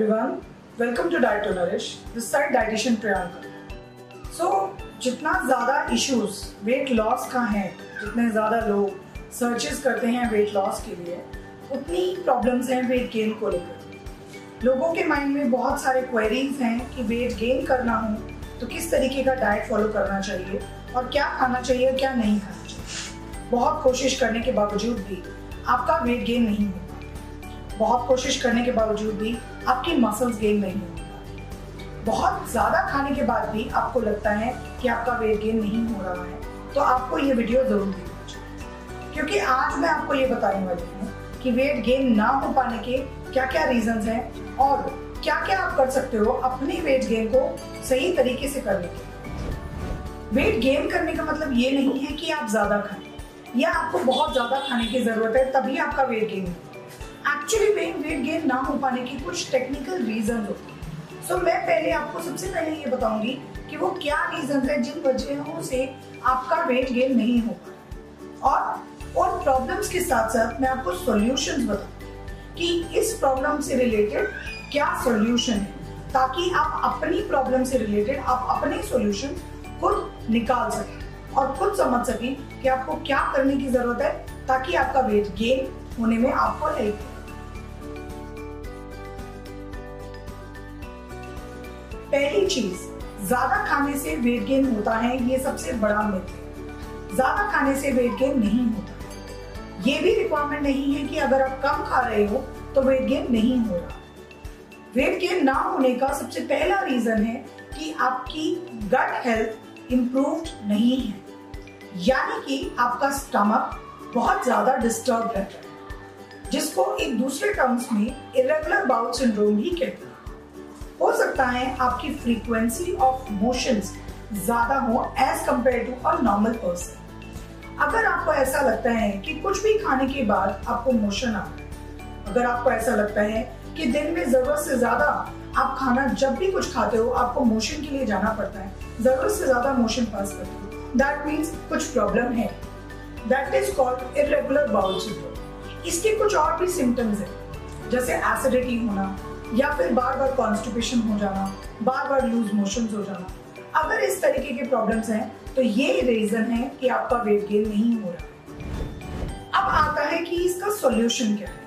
everyone. Welcome to Diet to Nourish. This side dietitian Priyanka. So, जितना ज़्यादा issues weight loss का है, जितने ज़्यादा लोग सर्चेस करते हैं वेट लॉस के लिए, उतनी प्रॉब्लम्स हैं वेट गेन को लेकर लोगों के माइंड में बहुत सारे क्वेरीज हैं कि वेट गेन करना हो तो किस तरीके का डाइट फॉलो करना चाहिए और क्या खाना चाहिए और क्या नहीं खाना चाहिए बहुत कोशिश करने के बावजूद भी आपका वेट गेन नहीं हो बहुत कोशिश करने के बावजूद भी आपकी मसल्स गेन नहीं हो बहुत ज़्यादा खाने के बाद भी आपको लगता है कि आपका वेट गेन नहीं हो रहा है। तो आपको ये वीडियो ज़रूर देखना चाहिए। क्योंकि आज मैं आपको ये बताने वाली हूँ कि वेट गेन ना हो पाने के क्या क्या रीजन हैं और क्या क्या आप कर सकते हो अपने वेट गेन को सही तरीके से करने के वेट गेन करने का मतलब ये नहीं है कि आप ज़्यादा खाएँ या आपको बहुत ज़्यादा खाने की ज़रूरत है तभी आपका वेट गेन हो एक्चुअली में वेट गेन ना हो पाने की कुछ टेक्निकल रीजन होते हैं। सो मैं पहले आपको सबसे पहले ये बताऊँगी कि वो क्या रीजन है जिन वजहों से आपका वेट गेन नहीं हो और और प्रॉब्लम्स के साथ साथ मैं आपको सॉल्यूशंस बताऊँगी कि इस प्रॉब्लम से रिलेटेड क्या सॉल्यूशन है, ताकि आप अपनी प्रॉब्लम से रिलेटेड आप अपने सॉल्यूशन खुद निकाल सकें और खुद समझ सकें कि आपको क्या करने की ज़रूरत है, ताकि आपका वेट गेन होने में आपको हेल्प पहली चीज़, ज़्यादा खाने से वेट गेन होता है, ये सबसे बड़ा मिथ है। ज़्यादा खाने से वेट गेन नहीं होता। ये भी रिक्वायरमेंट नहीं है कि अगर आप कम खा रहे हो तो वेट गेन नहीं हो रहा। वेट गेन ना होने का सबसे पहला रीजन है कि आपकी गट हेल्थ इंप्रूव्ड नहीं है। यानी कि आपका स्टमक बहुत ज़्यादा डिस्टर्ब रहता है। जिसको एक दूसरे टर्म्स में इरेगुलर बाउल सिंड्रोम भी कहते हैं। हो सकता है आपकी फ्रीक्वेंसी ऑफ़ मोशंस ज़्यादा हो as compare to a normal person अगर आपको ऐसा लगता है कि कुछ भी खाने के बाद आपको मोशन आ है, अगर आपको ऐसा लगता है कि दिन में ज़रूरत से ज़्यादा आप खाना जब भी कुछ खाते हो, आपको मोशन के लिए जाना पड़ता है, ज़रूरत से ज़्यादा मोशन पास करते हो। दैट मीन्स कुछ प्रॉब्लम है। That is called irregular bowel syndrome इसके कुछ और भी सिम्टम्स है, जैसे एसिडिटी होना, या फिर बार बार कॉन्स्टिपेशन हो जाना बार बार लूज मोशन हो जाना। अगर इस तरीके के प्रॉब्लम्स हैं तो ये रीजन है कि आपका वेट गेन नहीं हो रहा। अब आता है कि इसका सॉल्यूशन क्या है।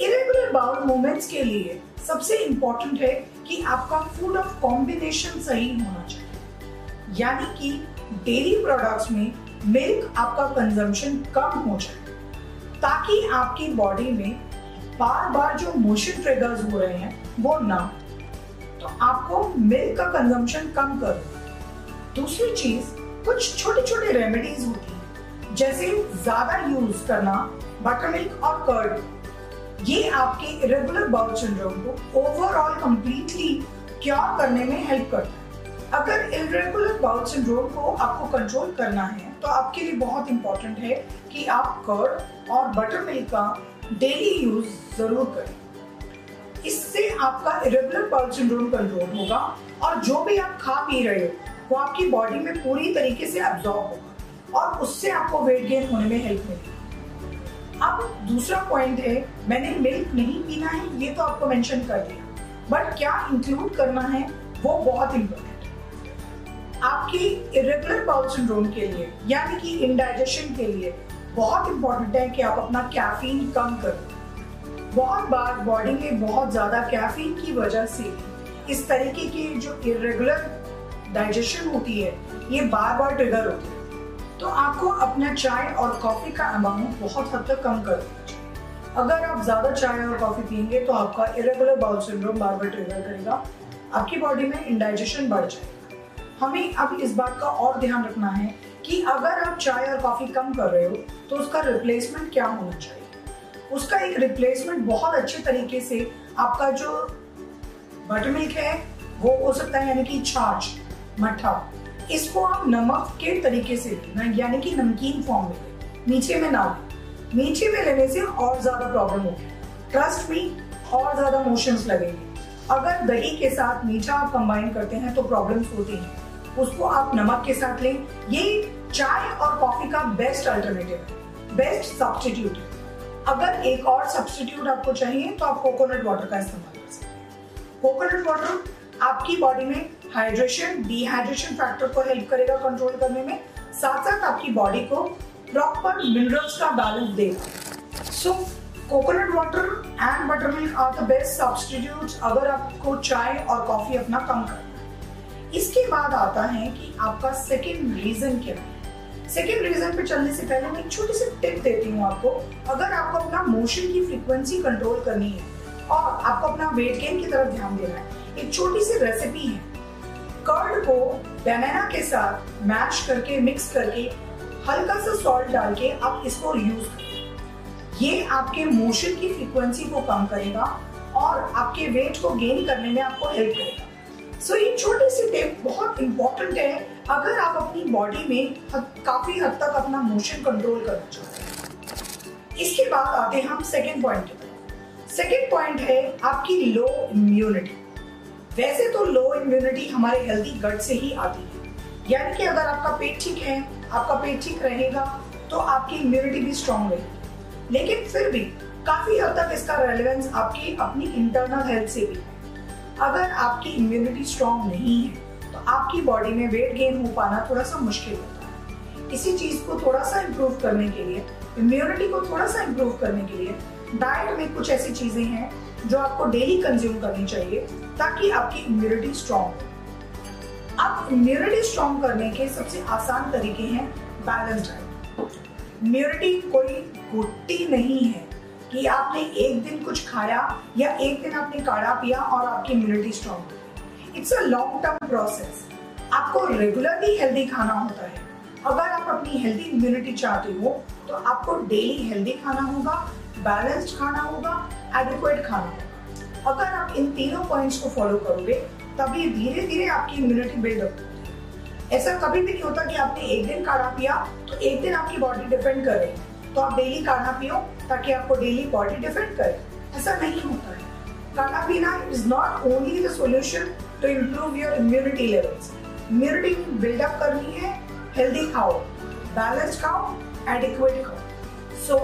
इरेगुलर बाउल मूवमेंट्स के लिए सबसे इंपॉर्टेंट है कि आपका फ़ूड ऑफ़ कॉम्बिनेशन सही होना चाहिए। यानी कि डेयरी प्रोडक्ट्स में मिल्क आपका कंजम्पशन कम हो जाए। ताकि आपकी बॉडी में बार बार जो मोशन ट्रिगर्स हो रहे हैं, वो ना तो आपको मिल्क का कंजम्पशन कम कर। दूसरी चीज़, कुछ छोटे छोटे रेमेडीज होती हैं, जैसे ज़्यादा यूज़ करना बटर मिल्क और कर्ड ये आपके इरेगुलर बाउल सिंड्रोम को ओवरऑल कंप्लीटली क्योर करने में हेल्प करता है। अगर इरेगुलर बाउल सिंड्रोम को आपको कंट्रोल करना है तो आपके लिए बहुत इंपॉर्टेंट है कि आप कर्ड और बटर मिल्क का डेली यूज़ ज़रूर करें। इससे आपका इरेगुलर बाउल सिंड्रोम कंट्रोल होगा और जो भी आप खा पी रहे हो, वो आपकी बॉडी में पूरी तरीके से एब्जॉर्ब होगा और उससे आपको वेट गेन होने में हेल्प मिलेगी। अब दूसरा पॉइंट है, मैंने मिल्क नहीं पीना है, ये तो आपको मेंशन कर दिया। बट क्या इंक्लूड करना है, वो बहुत इंपॉर्टेंट है। आपकी इरेगुलर बाउल सिंड्रोम के लिए, यानी कि इंडाइजेशन के लिए, बहुत इंपॉर्टेंट है कि आप अपना कैफीन कम करें। बहुत बार बॉडी में बहुत ज़्यादा कैफीन की वजह से इस तरीके की जो इरेगुलर डाइजेशन होती है, ये बार बार ट्रिगर होती है। तो आपको अपना चाय और कॉफ़ी का अमाउंट बहुत हद तक कम कर अगर आप ज़्यादा चाय और कॉफ़ी पियेंगे तो आपका इरेगुलर बाउल सिंड्रोम बार बार ट्रिगर करेगा। आपकी बॉडी में इंडाइजेशन बढ़ जाएगा। हमें अब इस बात का और ध्यान रखना है कि अगर आप चाय और कॉफ़ी कम कर रहे हो तो उसका रिप्लेसमेंट क्या होना चाहिए? उसका एक रिप्लेसमेंट बहुत अच्छे तरीके से आपका जो बटर मिल्क है, वो हो सकता है यानी कि छाछ मठा। इसको आप नमक के तरीके से यानी कि नमकीन फॉर्म में मीठे में ना लें। मीठे में लेने से और ज़्यादा प्रॉब्लम होगी। ट्रस्ट मी और ज़्यादा मोशंस लगेंगे। अगर दही के साथ मीठा आप कंबाइन करते हैं तो प्रॉब्लम्स होती हैं। उसको आप नमक के साथ लें। ये चाय और कॉफ़ी का बेस्ट अल्टरनेटिव है। बेस्ट सब्सटीट्यूट है। अगर एक और सब्सटीट्यूट आपको चाहिए तो आप कोकोनट वाटर का इस्तेमाल कर सकते हैं। कोकोनट वाटर आपकी बॉडी में हाइड्रेशन डिहाइड्रेशन फैक्टर को हेल्प करेगा कंट्रोल करने में। साथ साथ आपकी बॉडी को प्रॉपर मिनरल्स का बैलेंस देगा। So coconut water and buttermilk are the best substitute अगर आपको चाय और कॉफ़ी अपना कम करना इसके बाद आता है कि आपका सेकेंड रीजन क्या है? सेकेंड रीजन पे चलने से पहले मैं छोटी सी टिप देती हूँ आपको। अगर आपको अपना मोशन की फ्रीक्वेंसी कंट्रोल करनी है और आपको अपना वेट गेन की तरफ़ ध्यान देना है, एक छोटी सी रेसिपी है। कर्ड को बनाना के साथ मैश करके मिक्स करके हल्का सा सॉल्ट डाल के आप इसको यूज़ करें ये आपके मोशन की फ्रीक्वेंसी को कम करेगा और आपके वेट को गेन करने में आपको हेल्प करेगा। सो ये छोटी सी टिप बहुत इंपॉर्टेंट है, अगर आप अपनी बॉडी में काफ़ी हद तक अपना मोशन कंट्रोल करना चाहते हैं। इसके बाद आते हैं हम सेकेंड पॉइंट सेकेंड पॉइंट है आपकी लो इम्यूनिटी वैसे तो लो इम्यूनिटी हमारे हेल्दी गट से ही आती है। यानी कि अगर आपका पेट ठीक है, आपका पेट ठीक रहेगा तो आपकी इम्यूनिटी भी स्ट्रांग रहेगी। लेकिन फिर भी काफ़ी हद तक इसका रेलेवेंस आपकी, अपनी इंटरनल हेल्थ से भी। अगर आपकी इम्यूनिटी स्ट्रांग नहीं है तो आपकी बॉडी में वेट गेन हो पाना थोड़ा सा मुश्किल होता है। इसी चीज़ को थोड़ा सा इम्प्रूव करने के लिए इम्यूनिटी को थोड़ा सा इम्प्रूव करने के लिए डाइट में कुछ ऐसी चीज़ें हैं जो आपको डेली कंज्यूम करनी चाहिए, ताकि आपकी इम्यूनिटी स्ट्रांग हो। अब इम्यूनिटी स्ट्रांग करने के सबसे आसान तरीके हैं बैलेंस डाइट इम्यूनिटी कोई गुट्टी नहीं है। कि आपने एक दिन कुछ खाया या एक दिन आपने काढ़ा पिया और आपकी immunity strong it's a long term process आपको रेगुलरली हेल्दी खाना होता है। अगर आप अपनी हेल्दी इम्यूनिटी चाहते हो तो आपको डेली हेल्दी खाना होगा बैलेंस्ड खाना होगा एडिक्वेट खाना होगा। अगर आप इन तीनों पॉइंट्स को फॉलो करोगे, तभी धीरे धीरे आपकी इम्यूनिटी बिल्डअप होती है ऐसा कभी भी नहीं होता कि आपने एक दिन काढ़ा पिया तो एक दिन आपकी बॉडी डिपेंड कर रही है तो आप डेली काढ़ा पियो ताकि आपको डेली बॉडी डिफेंड करे। ऐसा नहीं होता है। काढ़ा पीना is not only the solution to improve your immunity levels immunity buildup करनी है हेल्दी खाओ बैलेंस खाओ एडिक्वेट खाओ। सो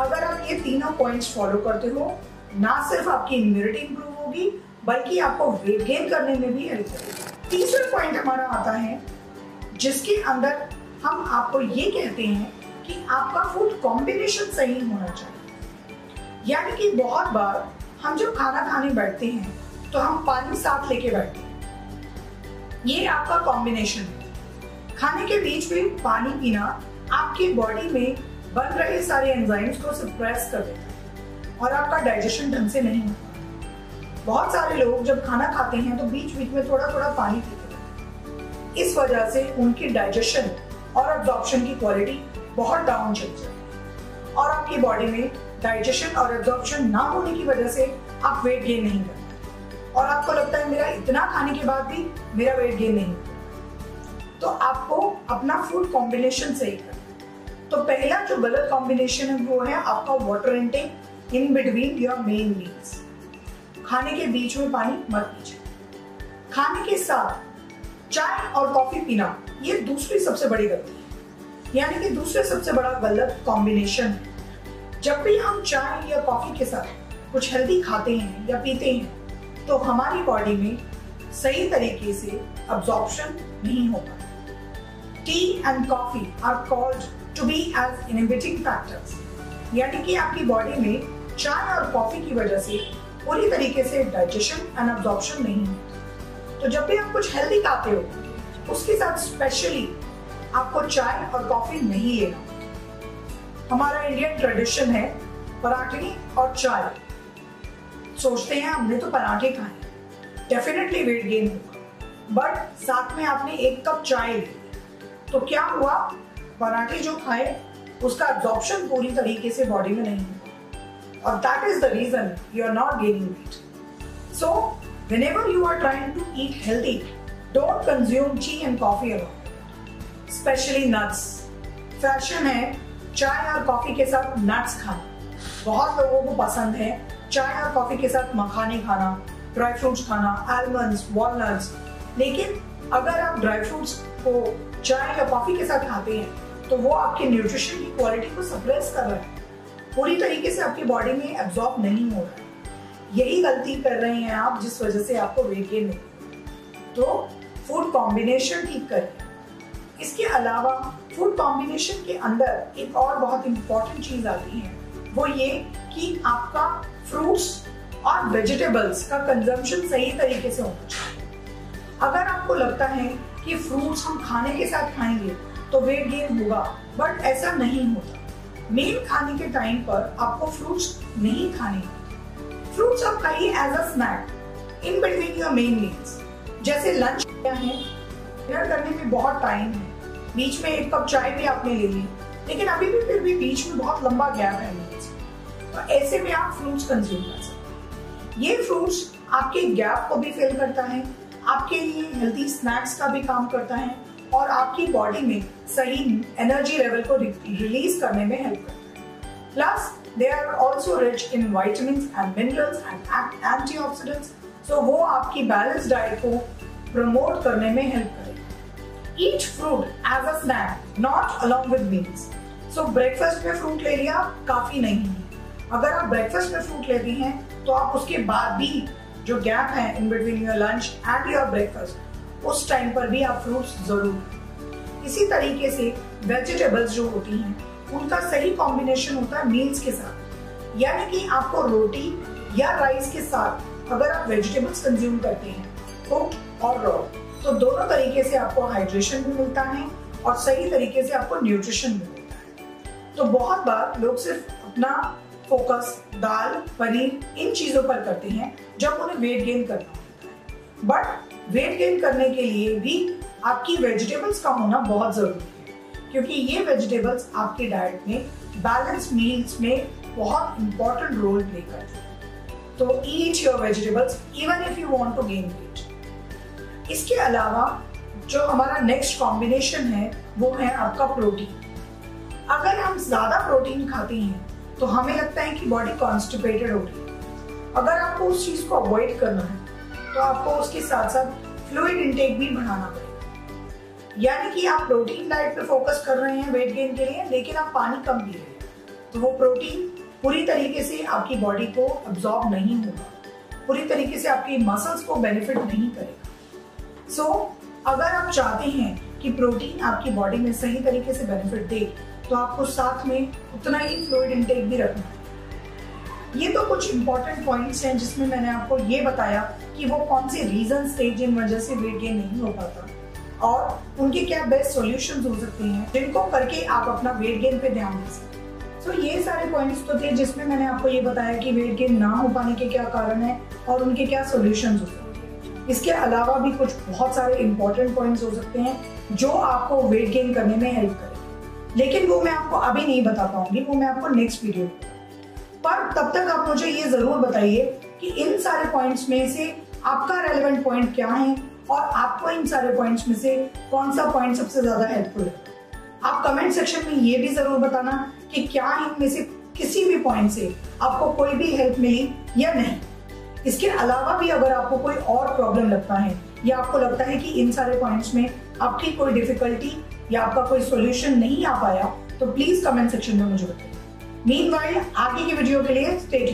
अगर आप ये तीनों पॉइंट्स फॉलो करते हो, ना सिर्फ़ आपकी इम्यूनिटी इंप्रूव होगी, बल्कि आपको वेट गेन करने में भी हेल्प करेगी तीसरा पॉइंट हमारा आता है, जिसके अंदर हम आपको ये कहते हैं कि आपका फ़ूड कॉम्बिनेशन सही होना चाहिए। यानी कि बहुत बार हम जब खाना खाने बैठते हैं तो हम पानी साथ लेके बैठते हैं। ये आपका कॉम्बिनेशन है। खाने के बीच में पानी पीना आपकी बॉडी में बन रहे सारे एंजाइम्स को सप्रेस कर देता है और आपका डाइजेशन ढंग से नहीं होता। बहुत सारे लोग जब खाना खाते हैं तो बीच बीच में थोड़ा थोड़ा पानी पीते हैं। इस वजह से उनकी डाइजेशन और एब्जॉर्प्शन की क्वालिटी बहुत डाउन चल जाए। और आपकी बॉडी में डाइजेशन और एब्जॉर्प्शन ना होने की वजह से आप वेट गेन नहीं करते और आपको लगता है मेरा इतना खाने के बाद भी मेरा वेट गेन नहीं तो आपको अपना फ़ूड कॉम्बिनेशन सही करना तो पहला जो गलत कॉम्बिनेशन है वो है आपका water intake in between your main meals खाने के बीच में पानी मत पीजिए। खाने के साथ चाय और कॉफ़ी पीना, ये दूसरी सबसे बड़ी गलती है। यानी कि दूसरे सबसे बड़ा गलत कॉम्बिनेशन है जब भी हम चाय या कॉफ़ी के साथ कुछ हेल्दी खाते हैं या पीते हैं तो हमारी बॉडी में सही तरीके से अब्जॉर्प्शन नहीं हो पाता tea and coffee are called to be as inhibiting factors यानी कि आपकी बॉडी में चाय और कॉफ़ी की वजह से पूरी तरीके से डाइजेशन एंड अब्जॉर्प्शन नहीं होता। तो जब भी आप कुछ हेल्दी खाते हो, उसके साथ स्पेशली आपको चाय और कॉफ़ी नहीं लेना। हमारा इंडियन ट्रेडिशन है पराठे और चाय। सोचते हैं हमने तो पराठे खाए। डेफिनेटली वेट गेन होगा। बट साथ में आपने एक कप चाय ली। तो क्या हुआ? पराठे जो खाए, उसका एब्जॉर्प्शन पूरी तरीके से बॉडी में नहीं हुआ और that is the reason you are not gaining weight so whenever you are trying to eat healthy, don't consume tea and coffee alone. Specially nuts fashion है, चाय और कॉफ़ी के साथ नट्स खाना। बहुत लोगों को पसंद है चाय और कॉफ़ी के साथ मखाने खाना ड्राई फ्रूट्स खाना आलमंड्स वॉलनट्स लेकिन अगर आप ड्राई फ्रूट्स को चाय या कॉफ़ी के साथ खाते हैं तो वो आपके न्यूट्रिशन की क्वालिटी को सप्रेस कर रहा है। पूरी तरीके से आपकी बॉडी में एब्जॉर्ब नहीं हो रहा है। यही गलती कर रहे हैं आप जिस वजह से आपको वेट गेन नहीं। तो फ़ूड कॉम्बिनेशन ठीक करिए। इसके अलावा फ़ूड कॉम्बिनेशन के अंदर एक और बहुत इंपॉर्टेंट चीज़ आती है। वो ये कि आपका फ्रूट्स और वेजिटेबल्स का कंजम्पशन सही तरीके से होना चाहिए। अगर आपको लगता है कि फ्रूट्स हम खाने के साथ खाएँगे तो वेट गेन होगा बट ऐसा नहीं होता। मेन खाने के टाइम पर आपको फ्रूट्स नहीं खाने फ्रूट्स आप खाइए as a snack in between your main meals जैसे लंच क्या है डिनर करने में बहुत टाइम है। बीच में एक कप चाय भी आपने ले ली, लेकिन अभी भी फिर भी बीच में बहुत लंबा गैप है तो ऐसे में आप फ्रूट्स कंज्यूम कर सकते ये फ्रूट्स आपके गैप को भी फिल करता है, आपके लिए हेल्थी स्नैक्स का भी काम करता है, और आपकी बॉडी में सही एनर्जी लेवल को रिलीज़ करने में हेल्प करता है। Plus they are also rich in vitamin and minerals and antioxidants so वो आपकी बैलेंस डाइट को प्रमोट करने में हेल्प करेगी। Eat fruit as a snack not along with meals so breakfast में फ्रूट ले लिया, काफ़ी नहीं है। अगर आप ब्रेकफास्ट में फ्रूट लेती हैं तो आप उसके बाद भी जो गैप है in between your lunch and your breakfast उस टाइम पर भी आप फ्रूट्स ज़रूर इसी तरीके से वेजिटेबल्स जो होती हैं उनका सही कॉम्बिनेशन होता है मील्स के साथ। यानी कि आपको रोटी या राइस के साथ अगर आप वेजिटेबल्स कंज्यूम करते हैं कुक और रॉ तो दोनों तरीके से आपको हाइड्रेशन भी मिलता है और सही तरीके से आपको न्यूट्रिशन भी मिलता है। तो बहुत बार लोग सिर्फ़ अपना फोकस दाल, पनीर, इन चीज़ों पर करते हैं, जब उन्हें वेट गेन करना होता है। बट वेट गेन करने के लिए भी आपकी वेजिटेबल्स का होना बहुत ज़रूरी है। क्योंकि ये वेजिटेबल्स आपके डाइट में बैलेंस मील्स में बहुत इंपॉर्टेंट रोल प्ले करते हैं। तो eat your vegetables even if you want to gain weight इसके अलावा जो हमारा नेक्स्ट कॉम्बिनेशन है, वो है आपका प्रोटीन अगर हम ज़्यादा प्रोटीन खाते हैं तो हमें लगता है कि बॉडी कॉन्स्टिपेटेड हो अगर आपको उस चीज़ को अवॉइड करना है तो आपको उसके साथ साथ फ्लूइड इंटेक भी बढ़ाना पड़ेगा। यानी कि आप प्रोटीन डाइट पे फोकस कर रहे हैं वेट गेन के लिए लेकिन आप पानी कम पी रहे हैं। तो वो प्रोटीन पूरी तरीके से आपकी बॉडी को अब्जॉर्ब नहीं होगा। पूरी तरीके से आपकी मसल्स को बेनिफिट नहीं करेगा। सो so, अगर आप चाहते हैं कि प्रोटीन आपकी बॉडी में सही तरीके से बेनिफिट दे तो आपको साथ में उतना ही फ्लूड इंटेक भी रखना है। ये तो कुछ इंपॉर्टेंट पॉइंट्स हैं जिसमें मैंने आपको ये बताया कि वो कौन से रीजन थे जिन वजह से वेट गेन नहीं हो पाता। और उनके क्या बेस्ट सॉल्यूशंस हो सकते हैं, जिनको करके आप अपना वेट गेन पे ध्यान दे सकते सो ये सारे पॉइंट्स तो थे जिसमें मैंने आपको ये बताया कि वेट गेन ना हो पाने के क्या कारण है और उनके क्या सोल्यूशन हो सकते हैं। इसके अलावा भी कुछ बहुत सारे इंपॉर्टेंट पॉइंट्स हो सकते हैं जो आपको वेट गेन करने में हेल्प करें लेकिन वो मैं आपको अभी नहीं बता पाऊँगी, वो मैं आपको नेक्स्ट वीडियो में पर तब तक आप मुझे ये ज़रूर बताइए कि इन सारे पॉइंट्स में से आपका रेलेवेंट पॉइंट क्या है और आपको इन सारे पॉइंट्स में से कौन सा पॉइंट सबसे ज़्यादा हेल्पफुल है? आप कमेंट सेक्शन में ये भी ज़रूर बताना कि क्या इनमें से किसी भी पॉइंट से आपको कोई भी हेल्प मिली या नहीं। इसके अलावा भी अगर आपको कोई और प्रॉब्लम लगता है या आपको लगता है कि इन सारे पॉइंट्स में आपकी कोई डिफिकल्टी या आपका कोई सॉल्यूशन नहीं आ पाया तो प्लीज़ कमेंट सेक्शन में मुझे बताइए। मीन आगे की वीडियो के लिए स्टेट